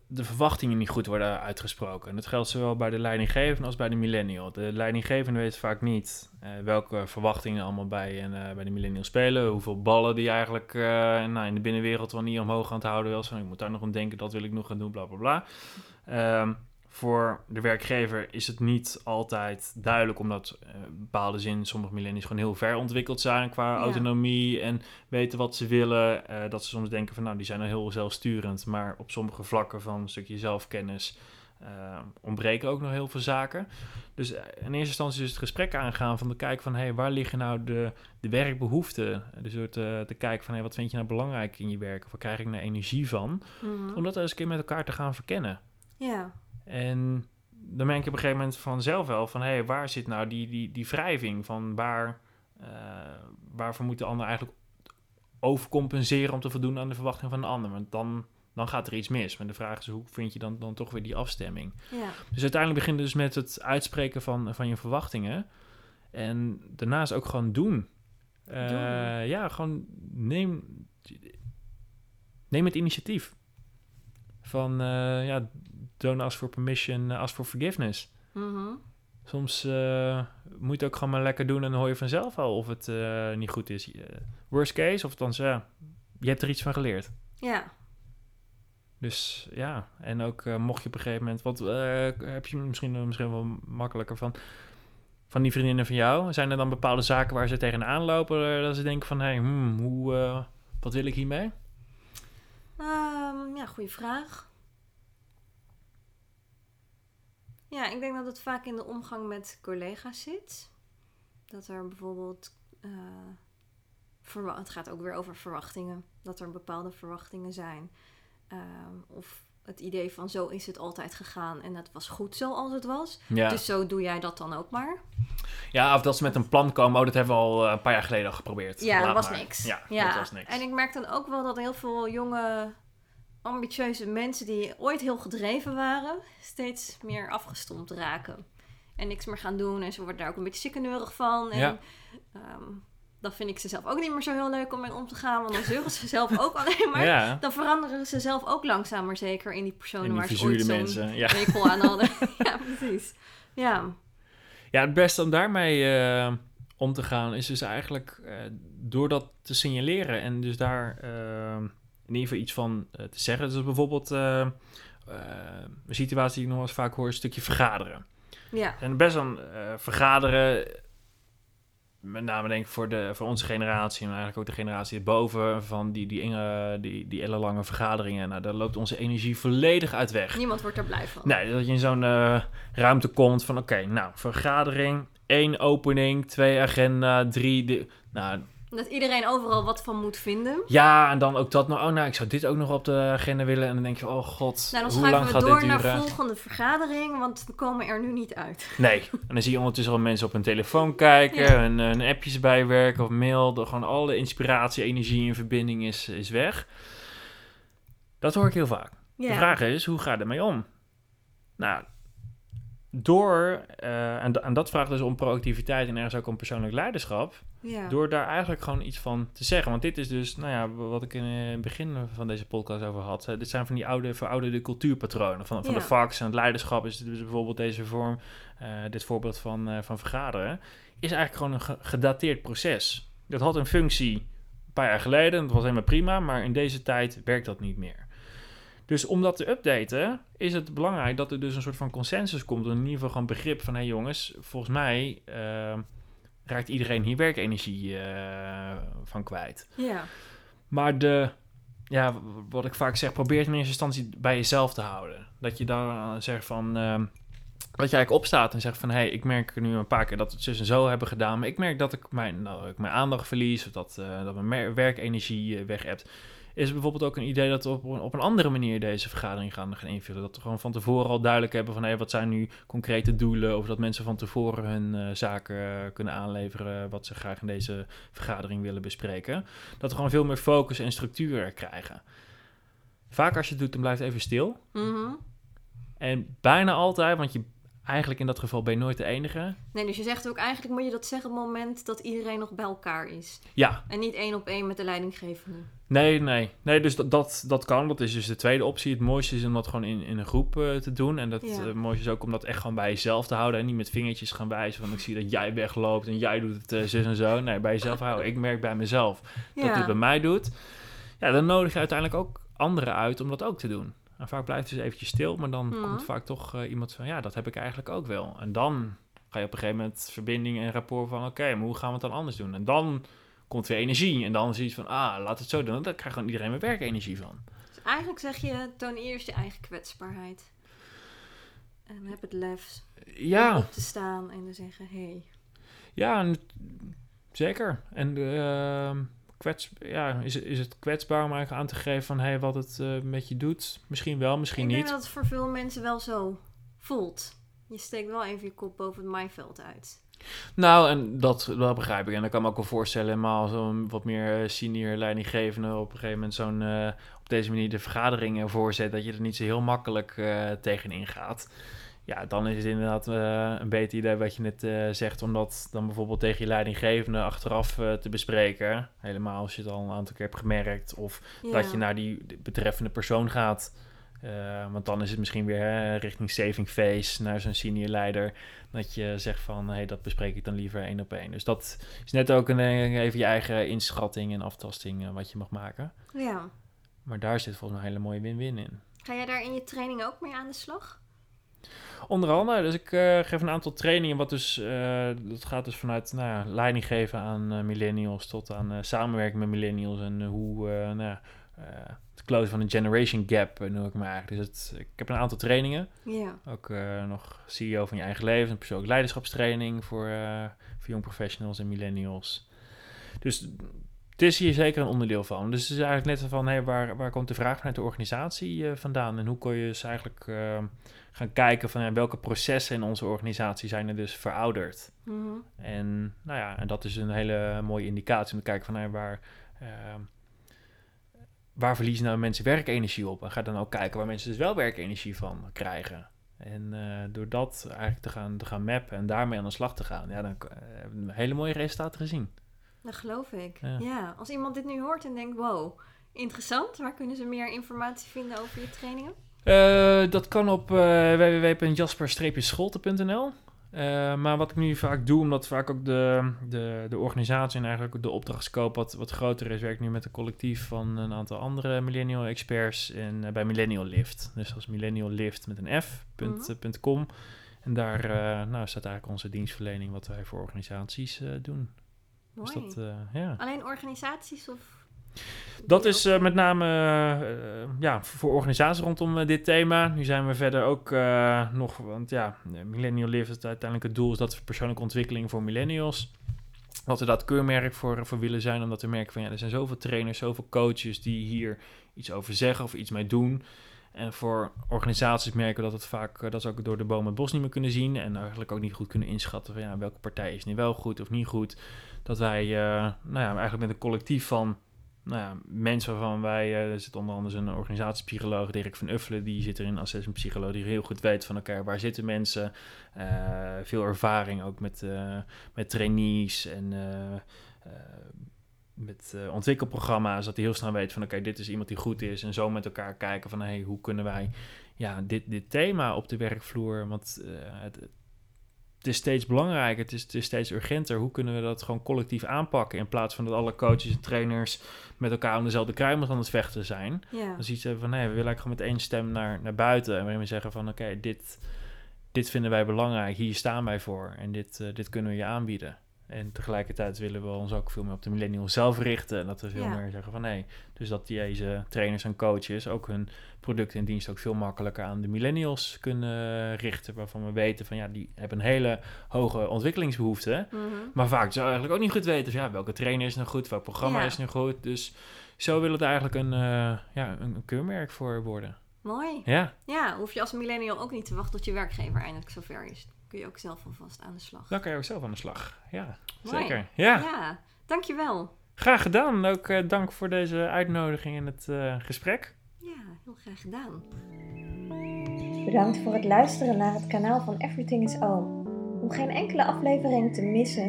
de verwachtingen niet goed worden uitgesproken. En dat geldt zowel bij de leidinggevende als bij de millennial. De leidinggevende weet vaak niet uh, welke verwachtingen allemaal bij, en, uh, bij de millennial spelen. Hoeveel ballen die eigenlijk uh, nou, in de binnenwereld wel niet omhoog gaan houden. Wel ik moet daar nog aan denken, dat wil ik nog gaan doen, bla bla bla. Um, voor de werkgever is het niet altijd duidelijk, omdat uh, bepaalde zin sommige millennials gewoon heel ver ontwikkeld zijn qua autonomie en weten wat ze willen. Uh, dat ze soms denken van nou, die zijn al heel zelfsturend, maar op sommige vlakken van een stukje zelfkennis uh, ontbreken ook nog heel veel zaken. Dus in eerste instantie is het gesprek aangaan van de kijk van hey, waar liggen nou de, de werkbehoeften? Dus door te, te kijken van hey, wat vind je nou belangrijk in je werk? Of waar krijg ik nou energie van? Mm -hmm. Om dat eens een keer met elkaar te gaan verkennen. Ja. En dan merk je op een gegeven moment vanzelf wel van... hé, hey, waar zit nou die, die, die wrijving? Van waar, uh, waarvoor moet de ander eigenlijk overcompenseren... om te voldoen aan de verwachting van de ander? Want dan, dan gaat er iets mis. Maar de vraag is, hoe vind je dan, dan toch weer die afstemming? Ja. Dus uiteindelijk begint dus met het uitspreken van, van je verwachtingen. En daarnaast ook gewoon doen. Uh, ja, gewoon neem, neem het initiatief. Van, uh, ja, don't ask for permission, ask for forgiveness. Mm -hmm. Soms uh, moet je het ook gewoon maar lekker doen en dan hoor je vanzelf al of het uh, niet goed is. Worst case, of dan ja, je hebt er iets van geleerd. Ja. Dus ja, en ook mocht je op een gegeven moment, wat heb je misschien, misschien wel makkelijker van, van die vriendinnen van jou? Zijn er dan bepaalde zaken waar ze tegenaan lopen, dat ze denken van, hé, hey, hmm, hoe, wat wil ik hiermee? Um, ja, goede vraag. Ja, ik denk dat het vaak in de omgang met collega's zit. Dat er bijvoorbeeld. Uh, het gaat ook weer over verwachtingen. Dat er bepaalde verwachtingen zijn. Uh, of het idee van zo is het altijd gegaan en het was goed zoals het was. Ja. Dus zo doe jij dat dan ook maar. Ja, of dat ze met een plan komen. Oh, dat hebben we al een paar jaar geleden al geprobeerd. Ja, Laat dat was maar. niks. Ja, ja, dat was niks. En ik merk dan ook wel dat heel veel jonge ambitieuze mensen die ooit heel gedreven waren, steeds meer afgestompt raken. En niks meer gaan doen. En ze worden daar ook een beetje ziekeneurig van. En Ja. um, dan vind ik ze zelf ook niet meer zo heel leuk om mee om te gaan. Want dan zeuren ze zelf ook (laughs) alleen maar. Ja, Dan veranderen ze zelf ook langzaam maar zeker in die personen die waar ze ooit zo'n. Ja. aan hadden. (laughs) (laughs) ja, precies. Ja. Ja, het beste om daarmee eh, om te gaan is dus eigenlijk eh, door dat te signaleren en dus daar eh, in ieder geval iets van eh, te zeggen. Dus bijvoorbeeld eh, eh, een situatie die ik nog wel eens vaak hoor, een stukje vergaderen. Ja. En best wel eh, vergaderen, met name denk ik voor, de, voor onze generatie en eigenlijk ook de generatie erboven, van die, die, enge, die, die ellenlange vergaderingen. Nou, daar loopt onze energie volledig uit weg. Niemand wordt er blij van. Nee, dat je in zo'n ruimte komt van oké, nou, vergadering, één opening, twee agenda, drie... De, nou, Dat iedereen overal wat van moet vinden. ja, en dan ook dat nog, oh nou, ik zou dit ook nog op de agenda willen. En dan denk je, oh god, Nou, dan hoe lang schuiven we gaat door dit naar duren? volgende vergadering, want we komen er nu niet uit. Nee, en dan zie je ondertussen al mensen op hun telefoon kijken, Ja. hun, hun appjes bijwerken of mail. De, gewoon alle inspiratie, energie en verbinding is, is weg. Dat hoor ik heel vaak. Ja. De vraag is, hoe ga je ermee om? Nou, door, eh, en, en dat vraagt dus om proactiviteit en ergens ook om persoonlijk leiderschap. ja. Door daar eigenlijk gewoon iets van te zeggen. Want dit is dus, nou ja, wat ik in het begin van deze podcast over had. Hè, dit zijn van die oude, verouderde cultuurpatronen. Van, van Ja. de fax en het leiderschap is dus bijvoorbeeld deze vorm, eh, dit voorbeeld van, eh, van vergaderen. Is eigenlijk gewoon een ge- gedateerd proces. Dat had een functie een paar jaar geleden, dat was helemaal prima. Maar in deze tijd werkt dat niet meer. Dus om dat te updaten, is het belangrijk dat er dus een soort van consensus komt. In ieder geval gewoon begrip van, hé hey jongens, volgens mij... eh, raakt iedereen hier werkenergie eh, van kwijt. Ja. Maar de, ja, wat ik vaak zeg, probeer het in eerste instantie bij jezelf te houden. Dat je dan eh, zegt van, ehm, dat je eigenlijk opstaat en zegt van, hé, hey, ik merk nu een paar keer dat we het zus en zo hebben gedaan, maar ik merk dat ik mijn, nou, ik mijn aandacht verlies, of dat, eh, dat mijn werkenergie uh, weg hebt. Is bijvoorbeeld ook een idee dat we op, een- op een andere manier deze vergadering gaan, gaan invullen. Dat we gewoon van tevoren al duidelijk hebben van, hé, hey, wat zijn nu concrete doelen, of dat mensen van tevoren hun eh, zaken eh, kunnen aanleveren, wat ze graag in deze vergadering willen bespreken. Dat we gewoon veel meer focus en structuur krijgen. Vaak als je het doet, dan blijft even stil. Mhm. En bijna altijd, want je eigenlijk in dat geval ben je nooit de enige. Nee, dus je zegt ook eigenlijk moet je dat zeggen op het moment dat iedereen nog bij elkaar is. Ja, En niet één op één met de leidinggevende. nee, nee. Nee, dus dat, dat, dat kan. Dat is dus de tweede optie. Het mooiste is om dat gewoon in, in een groep eh, te doen. En dat Ja. eh, mooiste is ook om dat echt gewoon bij jezelf te houden. En niet met vingertjes gaan wijzen van ik zie dat jij wegloopt en jij doet het eh, zus en zo. Nee, bij jezelf houden. Ik merk bij mezelf dat dit bij mij doet. Ja, dan nodig je uiteindelijk ook anderen uit om dat ook te doen. En vaak blijft het dus eventjes stil, maar dan Mhm. komt vaak toch eh, iemand van, ja, dat heb ik eigenlijk ook wel. En dan ga je op een gegeven moment verbinding en rapport van, oké, maar hoe gaan we het dan anders doen? En dan komt weer energie. En dan zie je van, ah, laat het zo doen. En dan krijgt gewoon iedereen weer werkenergie van. Dus eigenlijk zeg je, toon eerst je eigen kwetsbaarheid. En heb het lef om Ja, op te staan en te zeggen, hé. Hey. ja, en- zeker. En ehm, kwets, ja, is, is het kwetsbaar om eigenlijk aan te geven van, hé, hey, wat het eh, met je doet? Misschien wel, misschien Ik denk niet. dat het voor veel mensen wel zo voelt. Je steekt wel even je kop boven het maaiveld uit. Nou, en dat, dat begrijp ik. En dan kan ik me ook wel voorstellen, maar zo'n wat meer eh, senior leidinggevende op een gegeven moment zo'n eh, op deze manier de vergaderingen voorzet, dat je er niet zo heel makkelijk eh tegenin gaat. Ja, dan is het inderdaad eh, een beter idee wat je net eh, zegt, om dat dan bijvoorbeeld tegen je leidinggevende achteraf eh, te bespreken. Helemaal als je het al een aantal keer hebt gemerkt. Of Ja. dat je naar die betreffende persoon gaat. Want dan is het misschien weer hè, richting saving face naar zo'n senior leider. Dat je zegt van, hé, hey, dat bespreek ik dan liever één op één. Dus dat is net ook een, even je eigen inschatting en aftasting wat je mag maken. Ja. Maar daar zit volgens mij een hele mooie win-win in. Ga jij daar in je training ook mee aan de slag? Onder andere, dus ik eh, geef een aantal trainingen, wat dus, eh, dat gaat dus vanuit nou, ja, leiding geven aan eh, millennials tot aan samenwerking met millennials en hoe, nou, ja, het closen van een generation gap noem ik maar. Dus het, ik heb een aantal trainingen, Ja. ook nog CEO van je eigen leven, een persoonlijke leiderschapstraining voor, voor young professionals en millennials. Dus het is hier zeker een onderdeel van. Dus het is eigenlijk net van, hey, waar, waar komt de vraag vanuit de organisatie vandaan? En hoe kun je dus eigenlijk gaan kijken van ja, welke processen in onze organisatie zijn er dus verouderd? Mhm. En nou ja, en dat is een hele mooie indicatie om te kijken van hey, waar, eh, waar verliezen nou mensen werkenergie op? En ga dan ook kijken waar mensen dus wel werkenergie van krijgen. En eh, door dat eigenlijk te gaan, te gaan mappen en daarmee aan de slag te gaan, ja, dan eh, hebben we hele mooie resultaten gezien. Dat geloof ik. Ja. Ja. Als iemand dit nu hoort en denkt, wow, interessant. Waar kunnen ze meer informatie vinden over je trainingen? Eh, dat kan op eh www.jasper-scholte.nl. Eh, maar wat ik nu vaak doe, omdat vaak ook de, de, de organisatie en eigenlijk ook de opdrachtscope wat, wat groter is, werk ik nu met een collectief van een aantal andere millennial experts eh, bij Millennial Lift. Dus is Millennial Lift met een F, punt, Mhm. En daar nou, staat eigenlijk onze dienstverlening wat wij voor organisaties doen. Mooi. Dus dat, ja. Alleen organisaties of... Dat is eh, met name eh, ja, voor organisaties rondom eh, dit thema. Nu zijn we verder ook nog, want ja, Millennial Live is uiteindelijk het doel is dat we persoonlijke ontwikkeling voor millennials. Dat we dat keurmerk voor, voor willen zijn, omdat we merken van ja, er zijn zoveel trainers, zoveel coaches die hier iets over zeggen of iets mee doen. En voor organisaties merken we dat het vaak, dat ze ook door de bomen het bos niet meer kunnen zien. En eigenlijk ook niet goed kunnen inschatten van ja, welke partij is nu wel goed of niet goed. Dat wij, nou ja, eigenlijk met een collectief van nou ja, mensen waarvan wij, eh, er zit onder andere een organisatiepsycholoog, Dirk van Uffelen, die zit erin, assessment psycholoog, die heel goed weet van elkaar, waar zitten mensen, Eh, veel ervaring ook met, eh, met trainees en met ontwikkelprogramma's, dat hij heel snel weet van oké, dit is iemand die goed is en zo met elkaar kijken van hey, hoe kunnen wij ja, dit, dit thema op de werkvloer, want het, het is steeds belangrijker, het is, het is steeds urgenter. Hoe kunnen we dat gewoon collectief aanpakken in plaats van dat alle coaches en trainers met elkaar om dezelfde kruimels aan het vechten zijn. Ja. Dan ziet ze van nee, we willen eigenlijk gewoon met één stem naar, naar buiten en waarin we zeggen van oké, dit, dit vinden wij belangrijk, hier staan wij voor en dit, eh, dit kunnen we je aanbieden. En tegelijkertijd willen we ons ook veel meer op de millennial zelf richten. En dat we veel Ja. meer zeggen van nee. Dus dat deze trainers en coaches ook hun producten en diensten ook veel makkelijker aan de millennials kunnen richten. Waarvan we weten van ja, die hebben een hele hoge ontwikkelingsbehoefte. Mhm. Maar vaak zou eigenlijk ook niet goed weten van ja, welke trainer is nou goed, welk programma Ja. is nu goed. Dus zo wil het eigenlijk een, eh, ja, een, een keurmerk voor worden. Mooi. Ja, Ja, hoef je als millennial ook niet te wachten tot je werkgever eindelijk zover is. Kun je ook zelf alvast aan de slag. dan kan je ook zelf aan de slag. Ja, Mooi. zeker. Ja, Ja, dankjewel. graag gedaan. Ook eh, dank voor deze uitnodiging en het eh, gesprek. Ja, heel graag gedaan. Bedankt voor het luisteren naar het kanaal van Everything is Oom. Om geen enkele aflevering te missen,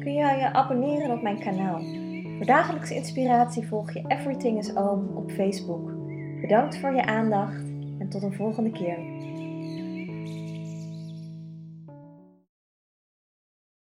kun je je abonneren op mijn kanaal. Voor dagelijkse inspiratie volg je Everything is Oom op Facebook. Bedankt voor je aandacht en tot een volgende keer.